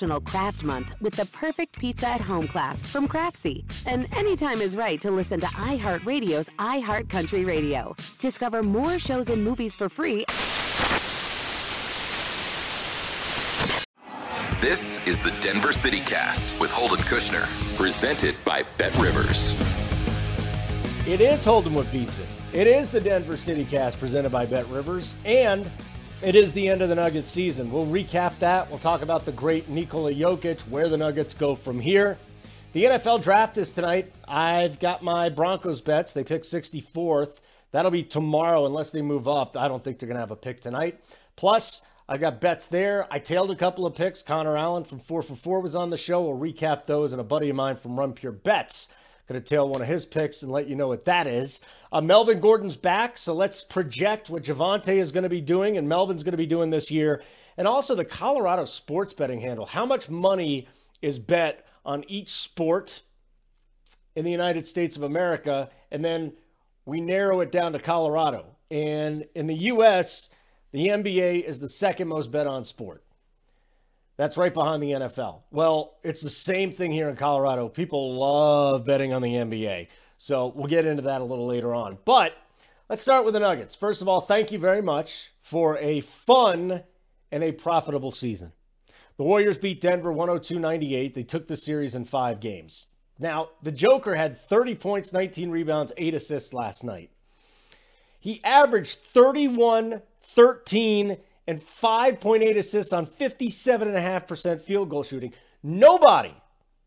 National Craft Month with the perfect pizza at home class from Craftsy. And anytime is right to listen to iHeartRadio's iHeartCountry Radio. Discover more shows and movies for free. This is the Denver City Cast with Holden Kushner, presented by Bet Rivers. It is Holden with Visa. It is the Denver City Cast presented by Bet Rivers, and it is the end of the Nuggets season. We'll recap that. We'll talk about the great Nikola Jokic, where the Nuggets go from here. The NFL draft is tonight. I've got my Broncos bets. They pick 64th. That'll be tomorrow unless they move up. I don't think they're going to have a pick tonight. Plus, I got bets there. I tailed a couple of picks. Connor Allen from 4 for 4 was on the show. We'll recap those. And a buddy of mine from Run Pure Bets going to tail one of his picks and let you know what that is. Uh, Melvin Gordon's back, so let's project what Javonte is going to be doing and Melvin's going to be doing this year. And also the Colorado sports betting handle. How much money is bet on each sport in the United States of America? And then we narrow it down to Colorado. And in the U.S., the NBA is the second most bet on sport. That's right behind the NFL. Well, it's the same thing here in Colorado. People love betting on the NBA. So we'll get into that a little later on. But let's start with the Nuggets. First of all, thank you very much for a fun and a profitable season. The Warriors beat Denver 102 98. They took the series in five games. Now, the Joker had 30 points, 19 rebounds, 8 assists last night. He averaged 31, 13, and 5.8 assists on 57.5% field goal shooting. Nobody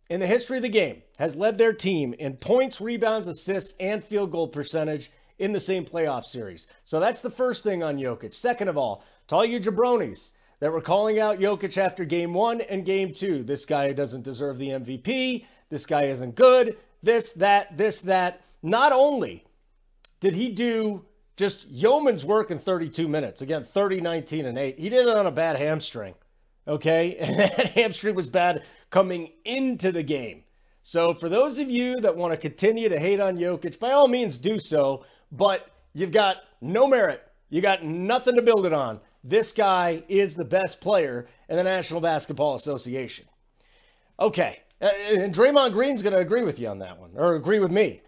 in the history of the game has led their team in points, rebounds, assists, and field goal percentage in the same playoff series. So that's the first thing on Jokic. Second of all, to all you jabronis that were calling out Jokic after game one and game two, this guy doesn't deserve the MVP. This guy isn't good. This, that, this, that. Not only did he do just yeoman's work in 32 minutes. Again, 30, 19, and 8. He did it on a bad hamstring. Okay? And that hamstring was bad coming into the game. So for those of you that want to continue to hate on Jokic, by all means do so. But you've got no merit. You got nothing to build it on. This guy is the best player in the National Basketball Association. Okay. And Draymond Green's going to agree with you on that one, or agree with me.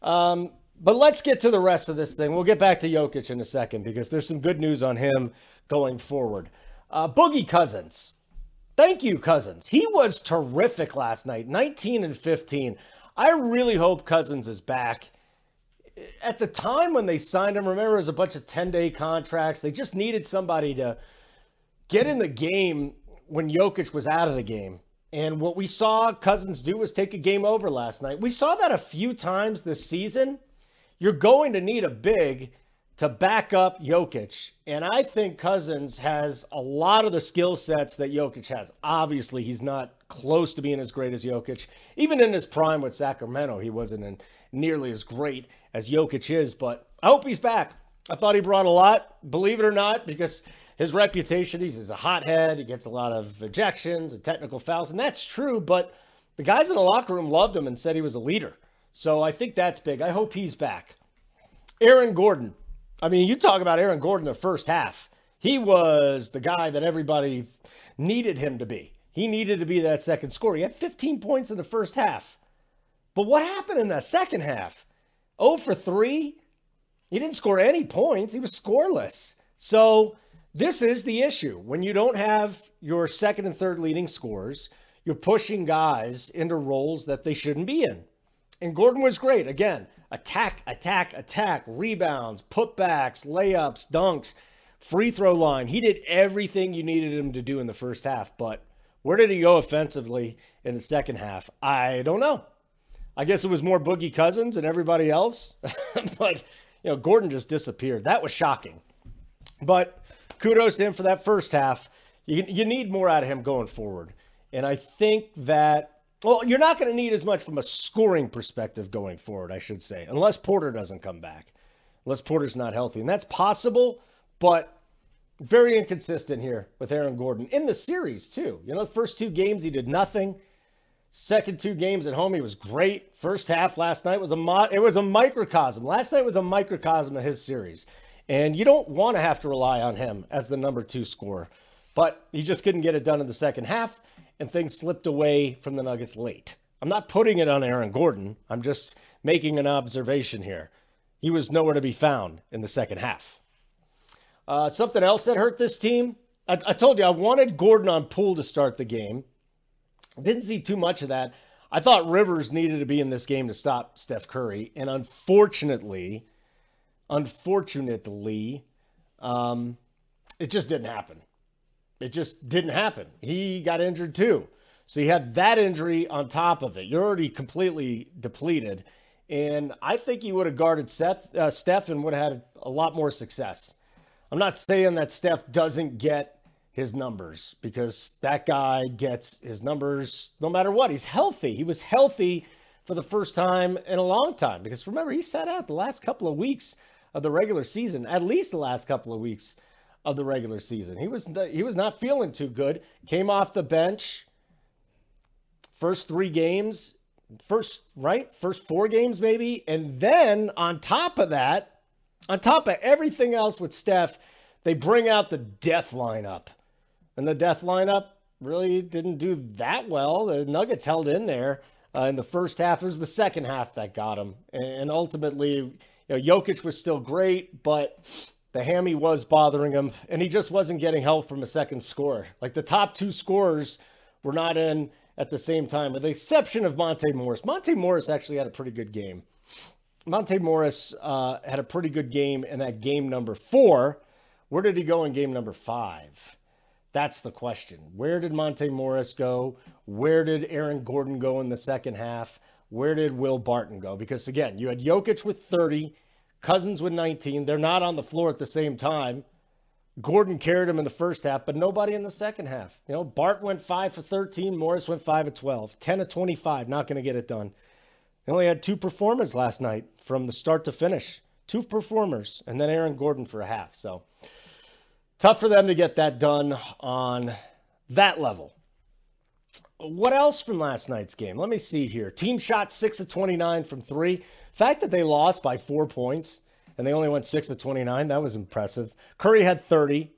Um, but let's get to the rest of this thing. We'll get back to Jokic in a second because there's some good news on him going forward. Uh, Boogie Cousins. Thank you, Cousins. He was terrific last night, 19 and 15. I really hope Cousins is back. At the time when they signed him, remember, it was a bunch of 10 day contracts. They just needed somebody to get in the game when Jokic was out of the game. And what we saw Cousins do was take a game over last night. We saw that a few times this season. You're going to need a big to back up Jokic. And I think Cousins has a lot of the skill sets that Jokic has. Obviously, he's not close to being as great as Jokic. Even in his prime with Sacramento, he wasn't nearly as great as Jokic is, but I hope he's back. I thought he brought a lot, believe it or not, because his reputation, he's a hothead. He gets a lot of ejections and technical fouls, and that's true, but the guys in the locker room loved him and said he was a leader. So I think that's big. I hope he's back. Aaron Gordon. I mean, you talk about Aaron Gordon the first half. He was the guy that everybody needed him to be. He needed to be that second scorer. He had 15 points in the first half. But what happened in the second half? 0 for 3. He didn't score any points. He was scoreless. So this is the issue. When you don't have your second and third leading scorers, you're pushing guys into roles that they shouldn't be in. And Gordon was great. Again, attack, attack, attack, rebounds, putbacks, layups, dunks, free throw line. He did everything you needed him to do in the first half. But where did he go offensively in the second half? I don't know. I guess it was more Boogie Cousins and everybody else. but, you know, Gordon just disappeared. That was shocking. But kudos to him for that first half. You, you need more out of him going forward. And I think that, well, you're not going to need as much from a scoring perspective going forward, I should say, unless Porter doesn't come back, unless Porter's not healthy. And that's possible, but very inconsistent here with Aaron Gordon in the series, too. You know, the first two games, he did nothing. Second two games at home, he was great. First half last night was a mo- it was a microcosm. Last night was a microcosm of his series, and you don't want to have to rely on him as the number two scorer. But he just couldn't get it done in the second half, and things slipped away from the Nuggets late. I'm not putting it on Aaron Gordon. I'm just making an observation here. He was nowhere to be found in the second half. Uh, something else that hurt this team. I, I told you I wanted Gordon on Poole to start the game. Didn't see too much of that. I thought Rivers needed to be in this game to stop Steph Curry, and unfortunately, unfortunately, um, it just didn't happen. It just didn't happen. He got injured too, so he had that injury on top of it. You're already completely depleted, and I think he would have guarded Seth, uh, Steph and would have had a lot more success. I'm not saying that Steph doesn't get his numbers because that guy gets his numbers no matter what. He's healthy. He was healthy for the first time in a long time because remember, he sat out the last couple of weeks of the regular season, at least the last couple of weeks of the regular season. He was he was not feeling too good. Came off the bench first 3 games, first right? First 4 games maybe, and then on top of that, on top of everything else with Steph, they bring out the death lineup and the death lineup really didn't do that well. The Nuggets held in there uh, in the first half. It was the second half that got them, and ultimately, you know, Jokic was still great, but the hammy was bothering him, and he just wasn't getting help from a second scorer. Like the top two scorers were not in at the same time, with the exception of Monte Morris. Monte Morris actually had a pretty good game. Monte Morris uh, had a pretty good game in that game number four. Where did he go in game number five? That's the question. Where did Monte Morris go? Where did Aaron Gordon go in the second half? Where did Will Barton go? Because again, you had Jokic with 30, Cousins with 19. They're not on the floor at the same time. Gordon carried him in the first half, but nobody in the second half. You know, Bart went 5 for 13, Morris went 5 of 12, 10 of 25, not going to get it done. They only had two performers last night from the start to finish. Two performers, and then Aaron Gordon for a half. So, Tough for them to get that done on that level. What else from last night's game? Let me see here. Team shot 6 of 29 from 3. Fact that they lost by 4 points and they only went 6 of 29, that was impressive. Curry had 30.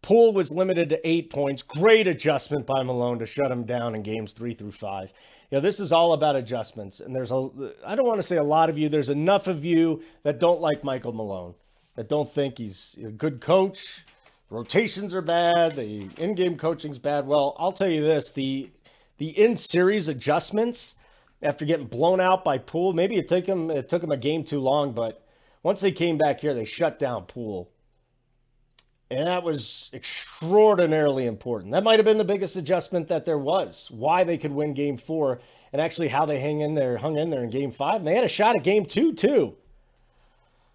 Poole was limited to 8 points. Great adjustment by Malone to shut him down in games 3 through 5. You know, this is all about adjustments and there's a I don't want to say a lot of you, there's enough of you that don't like Michael Malone. That don't think he's a good coach, rotations are bad, the in-game coaching's bad. Well, I'll tell you this, the the in-series adjustments after getting blown out by Poole, maybe it took them it took them a game too long, but once they came back here, they shut down Poole. And that was extraordinarily important. That might have been the biggest adjustment that there was. Why they could win game 4 and actually how they hang in there, hung in there in game 5. And they had a shot at game 2 too.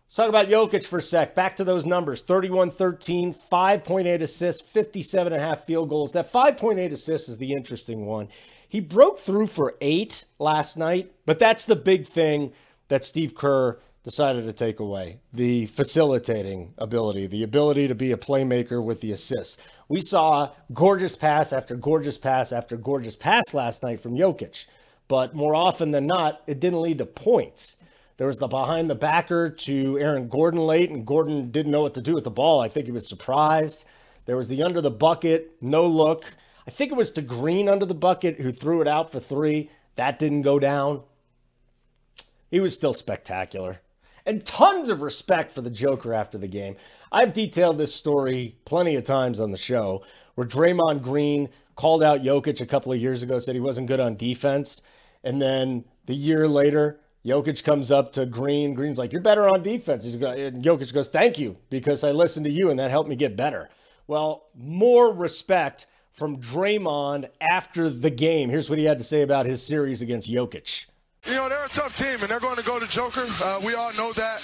Let's talk about Jokic for a sec. Back to those numbers 31 13, 5.8 assists, 57 and a half field goals. That 5.8 assists is the interesting one. He broke through for eight last night, but that's the big thing that Steve Kerr decided to take away the facilitating ability, the ability to be a playmaker with the assists. We saw gorgeous pass after gorgeous pass after gorgeous pass last night from Jokic, but more often than not, it didn't lead to points. There was the behind the backer to Aaron Gordon late, and Gordon didn't know what to do with the ball. I think he was surprised. There was the under the bucket, no look. I think it was to Green under the bucket who threw it out for three. That didn't go down. He was still spectacular. And tons of respect for the Joker after the game. I've detailed this story plenty of times on the show where Draymond Green called out Jokic a couple of years ago, said he wasn't good on defense. And then the year later, Jokic comes up to Green. Green's like, "You're better on defense." He's got, and Jokic goes, "Thank you, because I listened to you, and that helped me get better." Well, more respect from Draymond after the game. Here's what he had to say about his series against Jokic. You know they're a tough team, and they're going to go to Joker. Uh, we all know that.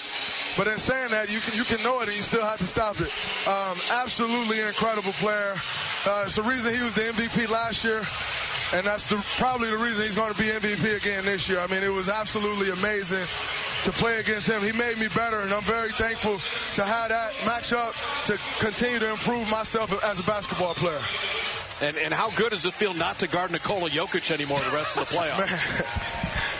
But in saying that, you can you can know it, and you still have to stop it. Um, absolutely incredible player. Uh, it's the reason he was the MVP last year and that's the, probably the reason he's going to be MVP again this year. I mean, it was absolutely amazing to play against him. He made me better, and I'm very thankful to have that matchup to continue to improve myself as a basketball player. And, and how good does it feel not to guard Nikola Jokic anymore the rest of the playoffs?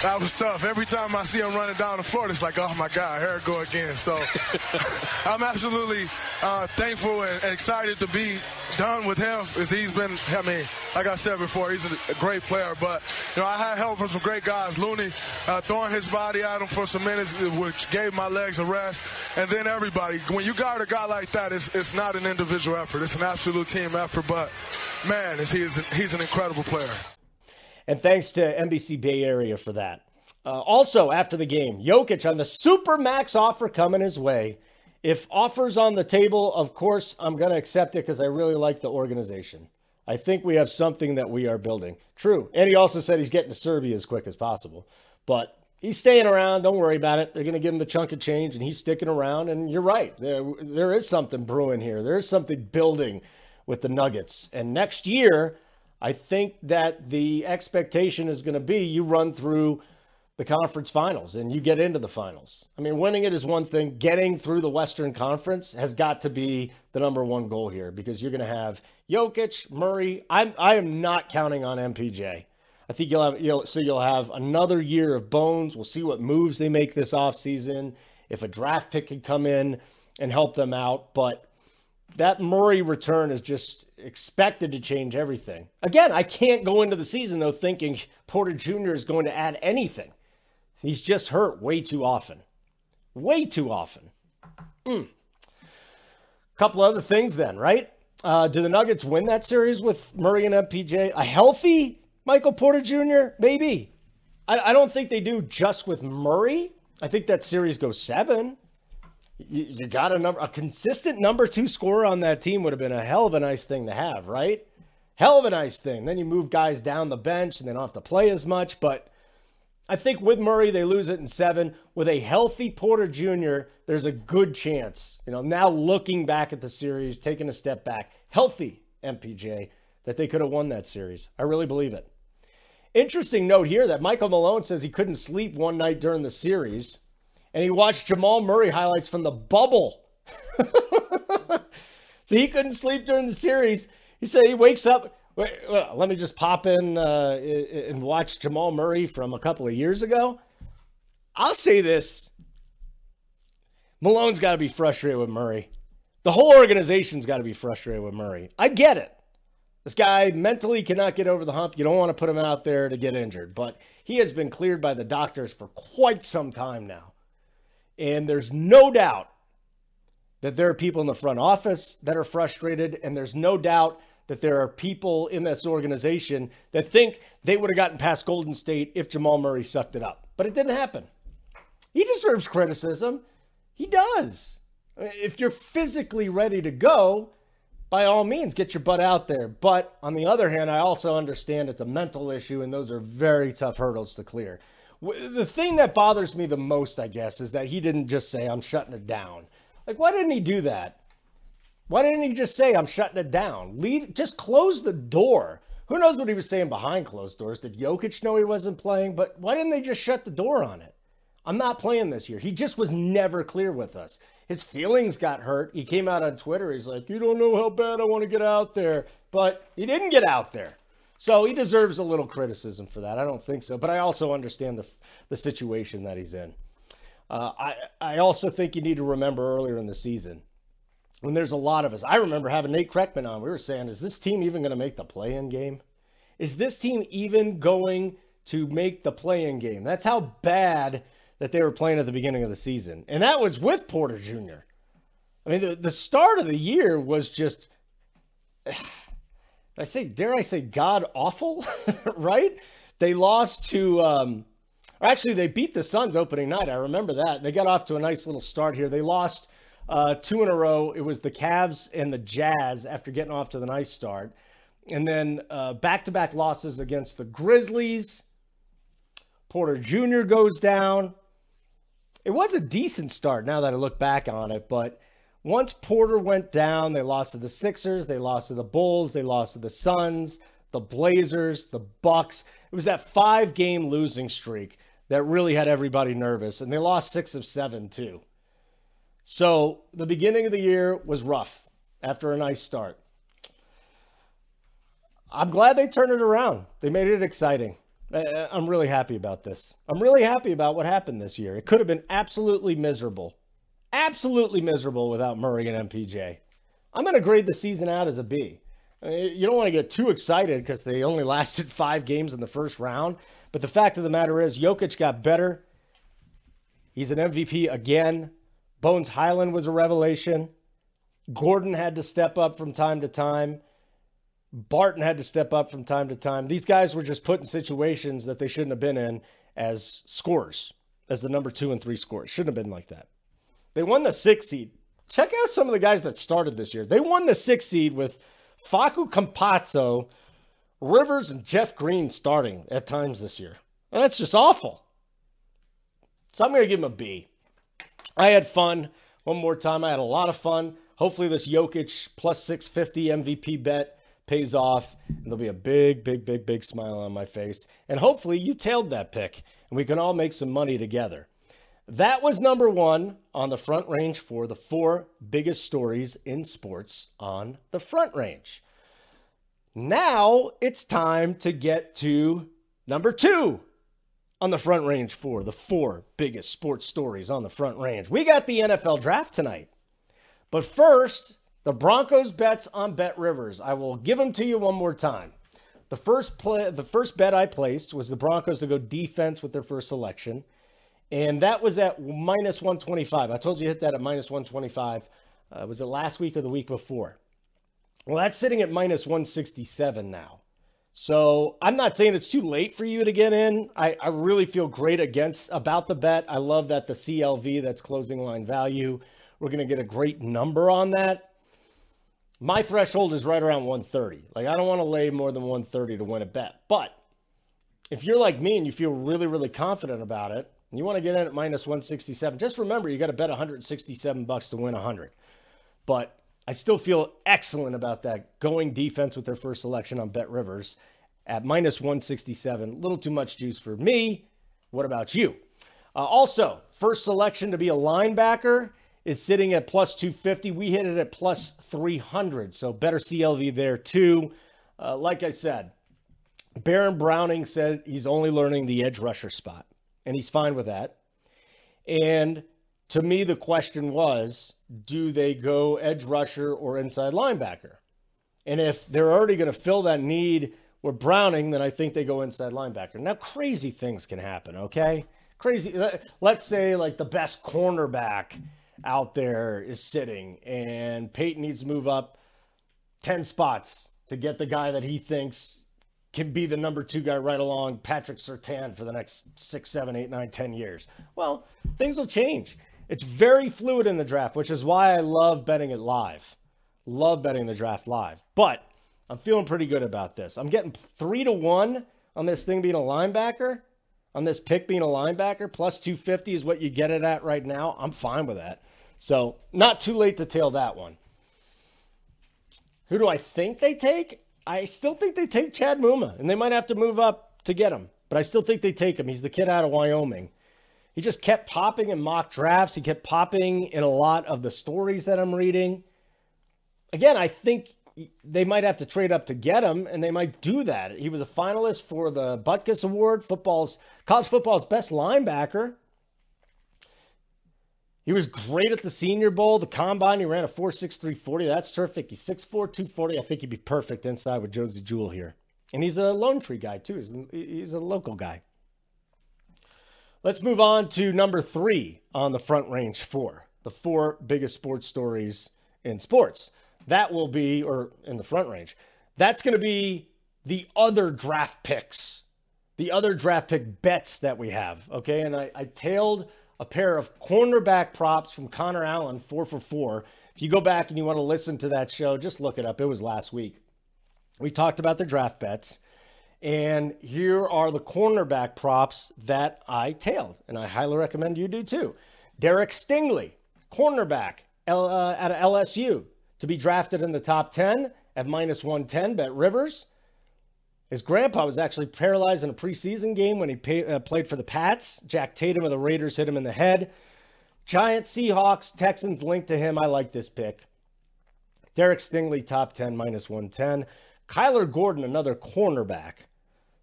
That was tough. Every time I see him running down the floor, it's like, oh my God, here it go again. So I'm absolutely uh, thankful and excited to be done with him as he's been, I mean, like I said before, he's a, great player. But, you know, I had help from some great guys. Looney uh, throwing his body at him for some minutes, which gave my legs a rest. And then everybody. When you guard a guy like that, it's, it's not an individual effort. It's an absolute team effort. But, man, is he is, he's an incredible player. And thanks to NBC Bay Area for that. Uh, also, after the game, Jokic on the super max offer coming his way. If offers on the table, of course, I'm going to accept it because I really like the organization. I think we have something that we are building. True. And he also said he's getting to Serbia as quick as possible. But he's staying around. Don't worry about it. They're going to give him the chunk of change, and he's sticking around. And you're right. There, there is something brewing here. There is something building with the Nuggets. And next year, I think that the expectation is going to be you run through the conference finals and you get into the finals. I mean, winning it is one thing. Getting through the Western Conference has got to be the number one goal here because you're going to have Jokic, Murray. I'm I am not counting on MPJ. I think you'll have you'll, so you'll have another year of bones. We'll see what moves they make this offseason. If a draft pick could come in and help them out, but that Murray return is just expected to change everything. Again, I can't go into the season though thinking Porter Jr. is going to add anything. He's just hurt way too often. Way too often. Mm. Couple other things then, right? Uh, do the Nuggets win that series with Murray and MPJ? A healthy Michael Porter Jr.? Maybe. I, I don't think they do just with Murray. I think that series goes seven you, you got a number a consistent number two scorer on that team would have been a hell of a nice thing to have, right? Hell of a nice thing. Then you move guys down the bench and they don't have to play as much. But I think with Murray, they lose it in seven. With a healthy Porter Jr., there's a good chance, you know, now looking back at the series, taking a step back, healthy MPJ, that they could have won that series. I really believe it. Interesting note here that Michael Malone says he couldn't sleep one night during the series and he watched Jamal Murray highlights from the bubble. so he couldn't sleep during the series. He said he wakes up. Wait, well, let me just pop in uh, and watch Jamal Murray from a couple of years ago. I'll say this Malone's got to be frustrated with Murray. The whole organization's got to be frustrated with Murray. I get it. This guy mentally cannot get over the hump. You don't want to put him out there to get injured, but he has been cleared by the doctors for quite some time now. And there's no doubt that there are people in the front office that are frustrated. And there's no doubt that there are people in this organization that think they would have gotten past Golden State if Jamal Murray sucked it up. But it didn't happen. He deserves criticism. He does. If you're physically ready to go, by all means, get your butt out there. But on the other hand, I also understand it's a mental issue, and those are very tough hurdles to clear. The thing that bothers me the most, I guess, is that he didn't just say, I'm shutting it down. Like, why didn't he do that? Why didn't he just say, I'm shutting it down? Leave, just close the door. Who knows what he was saying behind closed doors? Did Jokic know he wasn't playing? But why didn't they just shut the door on it? I'm not playing this year. He just was never clear with us. His feelings got hurt. He came out on Twitter. He's like, You don't know how bad I want to get out there. But he didn't get out there. So he deserves a little criticism for that. I don't think so. But I also understand the, the situation that he's in. Uh, I, I also think you need to remember earlier in the season when there's a lot of us. I remember having Nate Kreckman on. We were saying, is this team even going to make the play in game? Is this team even going to make the play in game? That's how bad that they were playing at the beginning of the season. And that was with Porter Jr. I mean, the, the start of the year was just, I say, dare I say, god awful, right? They lost to, um, or actually, they beat the Suns opening night. I remember that. They got off to a nice little start here. They lost uh, two in a row. It was the Cavs and the Jazz after getting off to the nice start. And then back to back losses against the Grizzlies. Porter Jr. goes down. It was a decent start now that I look back on it, but once Porter went down, they lost to the Sixers, they lost to the Bulls, they lost to the Suns, the Blazers, the Bucks. It was that five game losing streak that really had everybody nervous, and they lost six of seven too. So the beginning of the year was rough after a nice start. I'm glad they turned it around. They made it exciting. I'm really happy about this. I'm really happy about what happened this year. It could have been absolutely miserable. Absolutely miserable without Murray and MPJ. I'm going to grade the season out as a B. Uh, you don't want to get too excited because they only lasted five games in the first round. But the fact of the matter is, Jokic got better. He's an MVP again. Bones Hyland was a revelation. Gordon had to step up from time to time. Barton had to step up from time to time. These guys were just put in situations that they shouldn't have been in as scores, as the number two and three scores. Shouldn't have been like that. They won the six seed. Check out some of the guys that started this year. They won the six seed with Facu Campazzo, Rivers, and Jeff Green starting at times this year. And that's just awful. So I'm going to give him a B. I had fun. One more time, I had a lot of fun. Hopefully, this Jokic plus 650 MVP bet pays off, and there'll be a big, big, big, big smile on my face. And hopefully, you tailed that pick, and we can all make some money together. That was number one on the front range for the four biggest stories in sports on the front range. Now it's time to get to number two on the front range for the four biggest sports stories on the front range. We got the NFL draft tonight. But first, the Broncos bets on Bet Rivers. I will give them to you one more time. The first play, the first bet I placed was the Broncos to go defense with their first selection, and that was at minus 125. I told you hit that at minus 125. Uh, was it last week or the week before? Well, that's sitting at minus 167 now. So I'm not saying it's too late for you to get in. I, I really feel great against about the bet. I love that the CLV, that's closing line value, we're going to get a great number on that. My threshold is right around 130. Like I don't want to lay more than 130 to win a bet. But if you're like me and you feel really, really confident about it, you want to get in at minus 167, just remember you got to bet 167 bucks to win 100. But I still feel excellent about that going defense with their first selection on Bet Rivers at minus 167. A little too much juice for me. What about you? Uh, also, first selection to be a linebacker is sitting at plus 250. We hit it at plus 300, so better CLV there too. Uh, like I said, Baron Browning said he's only learning the edge rusher spot, and he's fine with that. And to me, the question was do they go edge rusher or inside linebacker? And if they're already going to fill that need with Browning, then I think they go inside linebacker. Now, crazy things can happen, okay? Crazy. Let's say, like, the best cornerback out there is sitting, and Peyton needs to move up 10 spots to get the guy that he thinks can be the number two guy right along Patrick Surtain for the next six, seven, eight, nine, ten years. Well, things will change. It's very fluid in the draft, which is why I love betting it live. Love betting the draft live. But I'm feeling pretty good about this. I'm getting three to one on this thing being a linebacker. on this pick being a linebacker. Plus 250 is what you get it at right now. I'm fine with that. So, not too late to tail that one. Who do I think they take? I still think they take Chad Muma, and they might have to move up to get him, but I still think they take him. He's the kid out of Wyoming. He just kept popping in mock drafts. He kept popping in a lot of the stories that I'm reading. Again, I think they might have to trade up to get him, and they might do that. He was a finalist for the Butkus Award, football's college football's best linebacker. He was great at the Senior Bowl, the Combine. He ran a 4.6340. That's terrific. He's 6'4", 240. I think he'd be perfect inside with Josey Jewell here. And he's a Lone Tree guy, too. He's, he's a local guy. Let's move on to number three on the Front Range Four, the four biggest sports stories in sports. That will be, or in the Front Range, that's going to be the other draft picks, the other draft pick bets that we have. Okay. And I, I tailed a pair of cornerback props from Connor Allen, four for four. If you go back and you want to listen to that show, just look it up. It was last week. We talked about the draft bets. And here are the cornerback props that I tailed, and I highly recommend you do too. Derek Stingley, cornerback uh, at LSU, to be drafted in the top 10 at minus 110. Bet Rivers. His grandpa was actually paralyzed in a preseason game when he pay, uh, played for the Pats. Jack Tatum of the Raiders hit him in the head. Giants, Seahawks, Texans linked to him. I like this pick. Derek Stingley, top 10, minus 110. Kyler Gordon, another cornerback,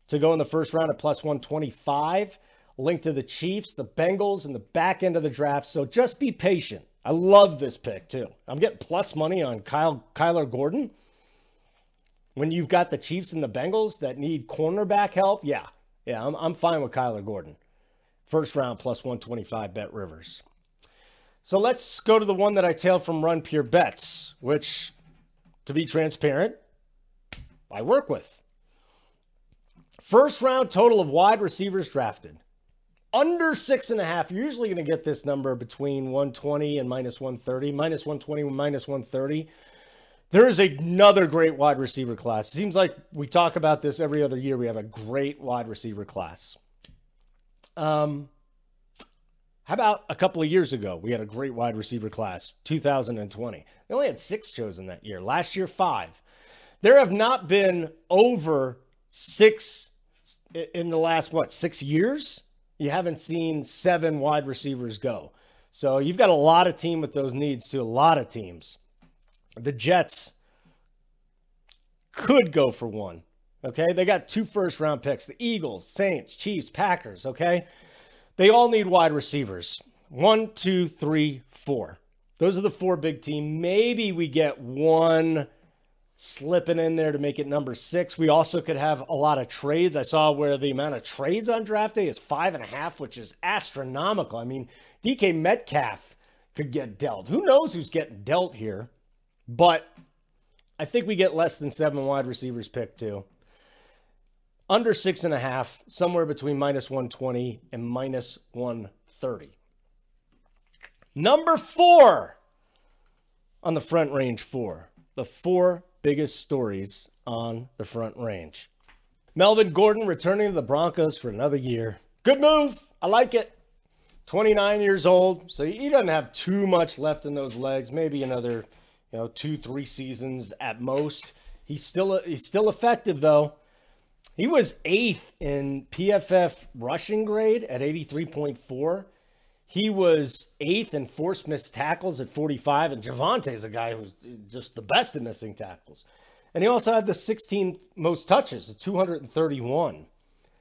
to go in the first round at plus 125. Linked to the Chiefs, the Bengals, and the back end of the draft. So just be patient. I love this pick too. I'm getting plus money on Kyle Kyler Gordon. When you've got the Chiefs and the Bengals that need cornerback help, yeah, yeah, I'm, I'm fine with Kyler Gordon. First round plus 125 bet Rivers. So let's go to the one that I tailed from Run Pure Bets, which, to be transparent, I work with. First round total of wide receivers drafted. Under six and a half. You're usually going to get this number between 120 and minus 130, minus 120 and minus 130. There is another great wide receiver class. Seems like we talk about this every other year. We have a great wide receiver class. Um, how about a couple of years ago? We had a great wide receiver class, 2020. They only had six chosen that year. Last year, five. There have not been over six in the last, what, six years? You haven't seen seven wide receivers go. So you've got a lot of team with those needs to a lot of teams. The Jets could go for one. Okay. They got two first round picks the Eagles, Saints, Chiefs, Packers. Okay. They all need wide receivers. One, two, three, four. Those are the four big team. Maybe we get one slipping in there to make it number six. We also could have a lot of trades. I saw where the amount of trades on draft day is five and a half, which is astronomical. I mean, DK Metcalf could get dealt. Who knows who's getting dealt here? But I think we get less than seven wide receivers picked too. Under six and a half, somewhere between minus 120 and minus 130. Number four on the front range four. The four biggest stories on the front range. Melvin Gordon returning to the Broncos for another year. Good move. I like it. 29 years old, so he doesn't have too much left in those legs. Maybe another, you know, two, three seasons at most. He's still he's still effective though. He was eighth in PFF rushing grade at 83.4. He was eighth in forced missed tackles at 45, and Javonte is a guy who's just the best at missing tackles. And he also had the 16th most touches at 231.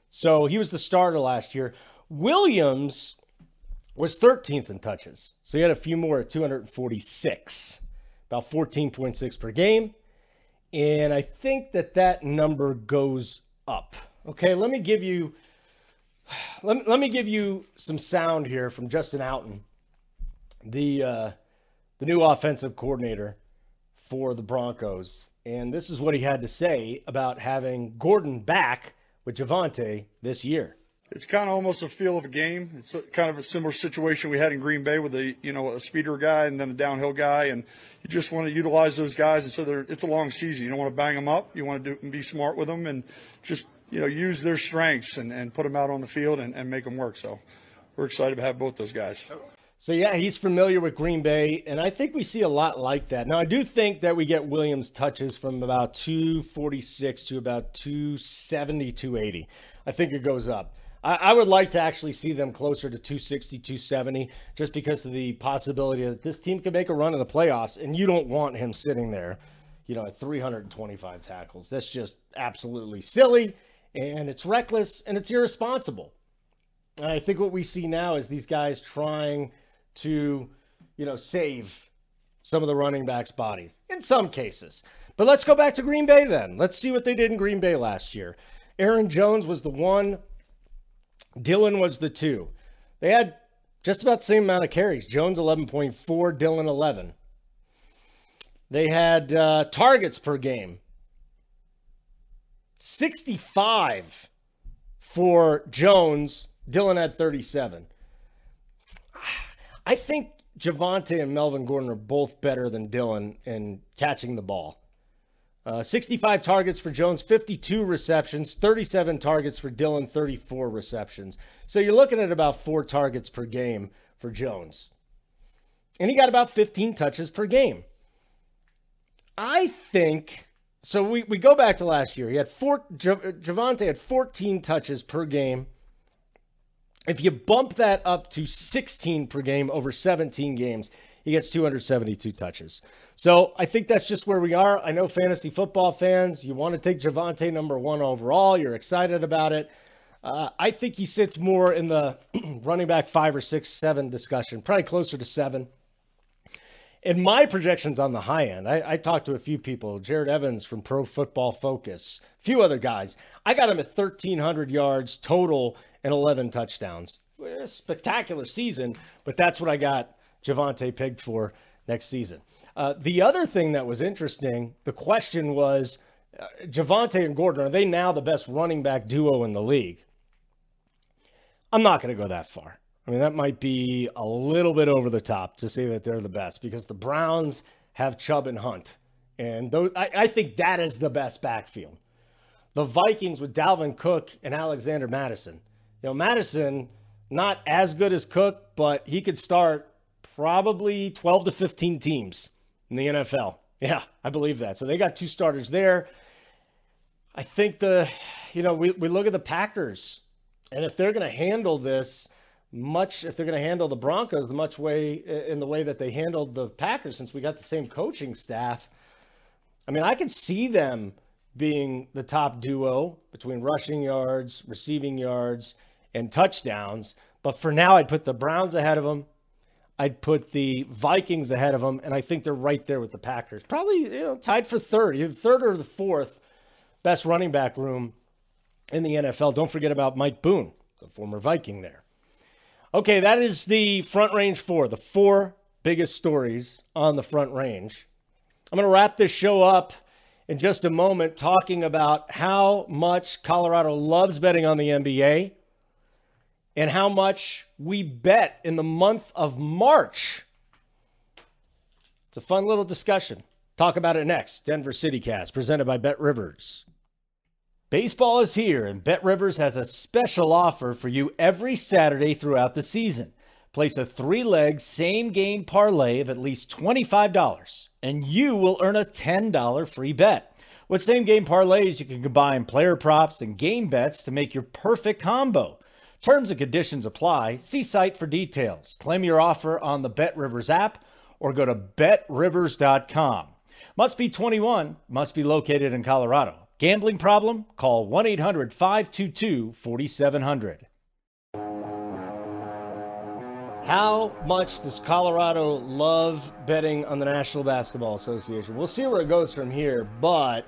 So he was the starter last year. Williams was 13th in touches. So he had a few more at 246, about 14.6 per game. And I think that that number goes up. Okay, let me give you let me, let me give you some sound here from Justin Outten, the uh, the new offensive coordinator for the Broncos, and this is what he had to say about having Gordon back with Javonte this year it's kind of almost a feel of a game. It's kind of a similar situation we had in Green Bay with a you know a speeder guy and then a downhill guy, and you just want to utilize those guys. And so it's a long season. You don't want to bang them up. You want to do, be smart with them and just you know, use their strengths and, and put them out on the field and, and make them work. So we're excited to have both those guys. So yeah, he's familiar with Green Bay, and I think we see a lot like that. Now I do think that we get Williams touches from about 246 to about 270, 280. I think it goes up. I, I would like to actually see them closer to 260, 270, just because of the possibility that this team could make a run in the playoffs, and you don't want him sitting there, you know, at 325 tackles. That's just absolutely silly, and it's reckless, and it's irresponsible. And I think what we see now is these guys trying to, you know, save some of the running backs' bodies in some cases. But let's go back to Green Bay then. Let's see what they did in Green Bay last year. Aaron Jones was the one, Dillon was the two. They had just about the same amount of carries. Jones 11.4, Dillon 11. They had uh, targets per game 65 for Jones, Dillon had 37. I think Javonte and Melvin Gordon are both better than Dillon in catching the ball. Uh, 65 targets for Jones, 52 receptions, 37 targets for Dillon, 34 receptions. So you're looking at about four targets per game for Jones. And he got about 15 touches per game. I think so. We, we go back to last year. He had four, Javonte had 14 touches per game. If you bump that up to 16 per game over 17 games, he gets 272 touches. So I think that's just where we are. I know fantasy football fans, you want to take Javonte number one overall. You're excited about it. Uh, I think he sits more in the running back five or six, seven discussion, probably closer to seven. In my projections on the high end, I, I talked to a few people, Jared Evans from Pro Football Focus, a few other guys. I got him at 1,300 yards total and 11 touchdowns. Spectacular season, but that's what I got Javonte pegged for next season. Uh, the other thing that was interesting, the question was uh, Javonte and Gordon, are they now the best running back duo in the league? I'm not going to go that far. I mean, that might be a little bit over the top to say that they're the best because the Browns have Chubb and Hunt. And those, I, I think that is the best backfield. The Vikings with Dalvin Cook and Alexander Mattison. You know, Mattison, not as good as Cook, but he could start probably 12 to 15 teams in the NFL. Yeah, I believe that. So they got two starters there. I think the, you know, we, we look at the Packers, and if they're going to handle this much, if they're going to handle the Broncos the much way in the way that they handled the Packers, since we got the same coaching staff, I mean, I could see them being the top duo between rushing yards, receiving yards, and touchdowns. But for now, I'd put the Browns ahead of them. I'd put the Vikings ahead of them, and I think they're right there with the Packers. Probably you know tied for third, either third or the fourth best running back room in the NFL. Don't forget about Mike Boone, the former Viking there. Okay, that is the front range four, the four biggest stories on the front range. I'm going to wrap this show up in just a moment talking about how much Colorado loves betting on the NBA and how much we bet in the month of March. It's a fun little discussion. Talk about it next. Denver City Cast, presented by Bet Rivers. Baseball is here, and Bet Rivers has a special offer for you every Saturday throughout the season. Place a three leg same game parlay of at least $25, and you will earn a $10 free bet. With same game parlays, you can combine player props and game bets to make your perfect combo. Terms and conditions apply. See site for details. Claim your offer on the Bet Rivers app or go to betrivers.com. Must be 21, must be located in Colorado. Gambling problem? Call 1 800 522 4700. How much does Colorado love betting on the National Basketball Association? We'll see where it goes from here, but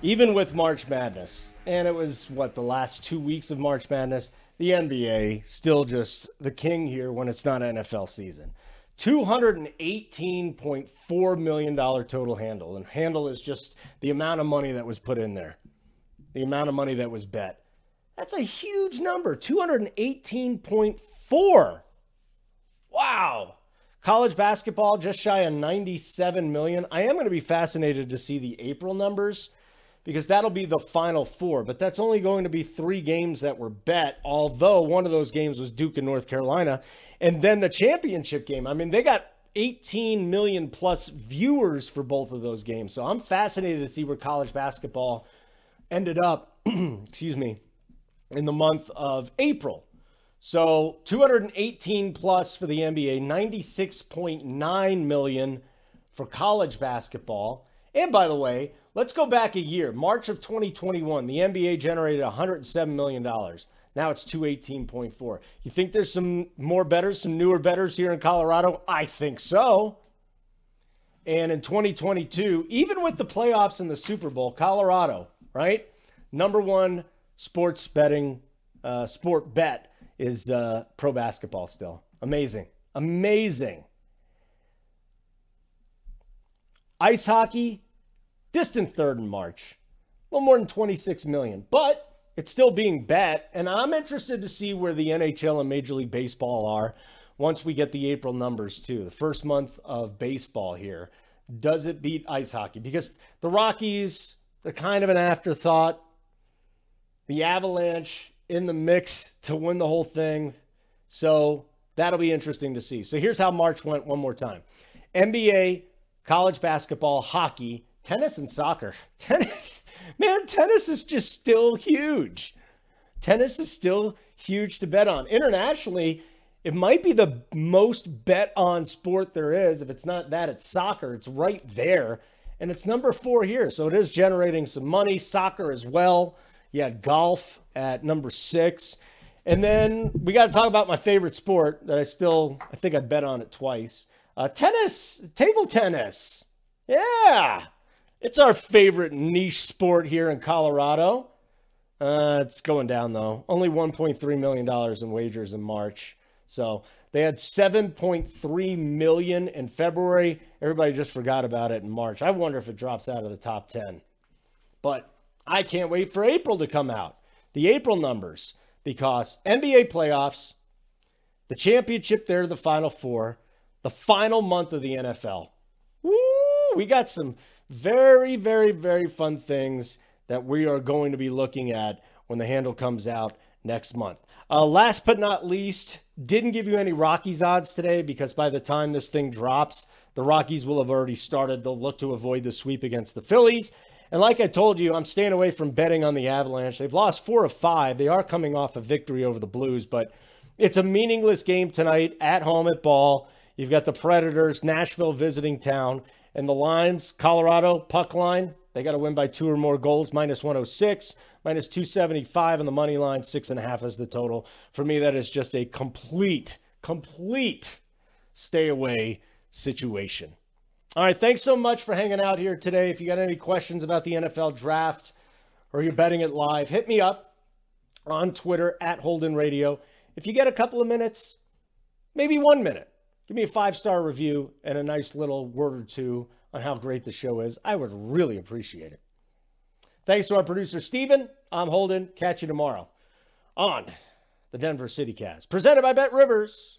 even with March Madness, and it was what the last two weeks of March Madness, the NBA still just the king here when it's not NFL season. $218.4 million total handle. And handle is just the amount of money that was put in there, the amount of money that was bet. That's a huge number 218.4. Wow. College basketball just shy of 97 million. I am going to be fascinated to see the April numbers because that'll be the final four. But that's only going to be three games that were bet, although one of those games was Duke and North Carolina. And then the championship game. I mean, they got 18 million plus viewers for both of those games. So I'm fascinated to see where college basketball ended up, excuse me, in the month of April. So 218 plus for the NBA, 96.9 million for college basketball. And by the way, let's go back a year. March of 2021, the NBA generated 107 million dollars. Now it's 218.4. You think there's some more betters, some newer betters here in Colorado? I think so. And in 2022, even with the playoffs and the Super Bowl, Colorado, right? Number one sports betting, uh, sport bet is uh, pro basketball still. Amazing. Amazing. Ice hockey, distant third in March. A little more than 26 million. But it's still being bet, and I'm interested to see where the NHL and Major League Baseball are once we get the April numbers too. The first month of baseball here. Does it beat ice hockey? Because the Rockies, they're kind of an afterthought. The Avalanche in the mix to win the whole thing. So that'll be interesting to see. So here's how March went one more time NBA, college basketball, hockey, tennis, and soccer. Tennis man, tennis is just still huge. Tennis is still huge to bet on. Internationally, it might be the most bet on sport there is. If it's not that, it's soccer. It's right there. And it's number four here. So it is generating some money. Soccer as well. You had golf at number six. And then we got to talk about my favorite sport that I still, I think I bet on it twice. Uh, tennis, table tennis. Yeah. It's our favorite niche sport here in Colorado. Uh, it's going down though. Only 1.3 million dollars in wagers in March. So they had 7.3 million in February. Everybody just forgot about it in March. I wonder if it drops out of the top 10. But I can't wait for April to come out. The April numbers because NBA playoffs, the championship there, the final four, the final month of the NFL. Woo! We got some very, very, very fun things that we are going to be looking at when the handle comes out next month. Uh, last but not least, didn't give you any Rockies odds today because by the time this thing drops, the Rockies will have already started. They'll look to avoid the sweep against the Phillies. And like I told you, I'm staying away from betting on the Avalanche. They've lost four of five. They are coming off a victory over the Blues, but it's a meaningless game tonight at home at Ball. You've got the Predators, Nashville visiting town. And the lines, Colorado, puck line, they got to win by two or more goals, minus 106, minus 275 on the money line, six and a half is the total. For me, that is just a complete, complete stay away situation. All right, thanks so much for hanging out here today. If you got any questions about the NFL draft or you're betting it live, hit me up on Twitter at Holden Radio. If you get a couple of minutes, maybe one minute, give me a five star review and a nice little word or two on how great the show is. I would really appreciate it. Thanks to our producer, Steven. I'm Holden. Catch you tomorrow on the Denver City Cast, presented by BetRivers.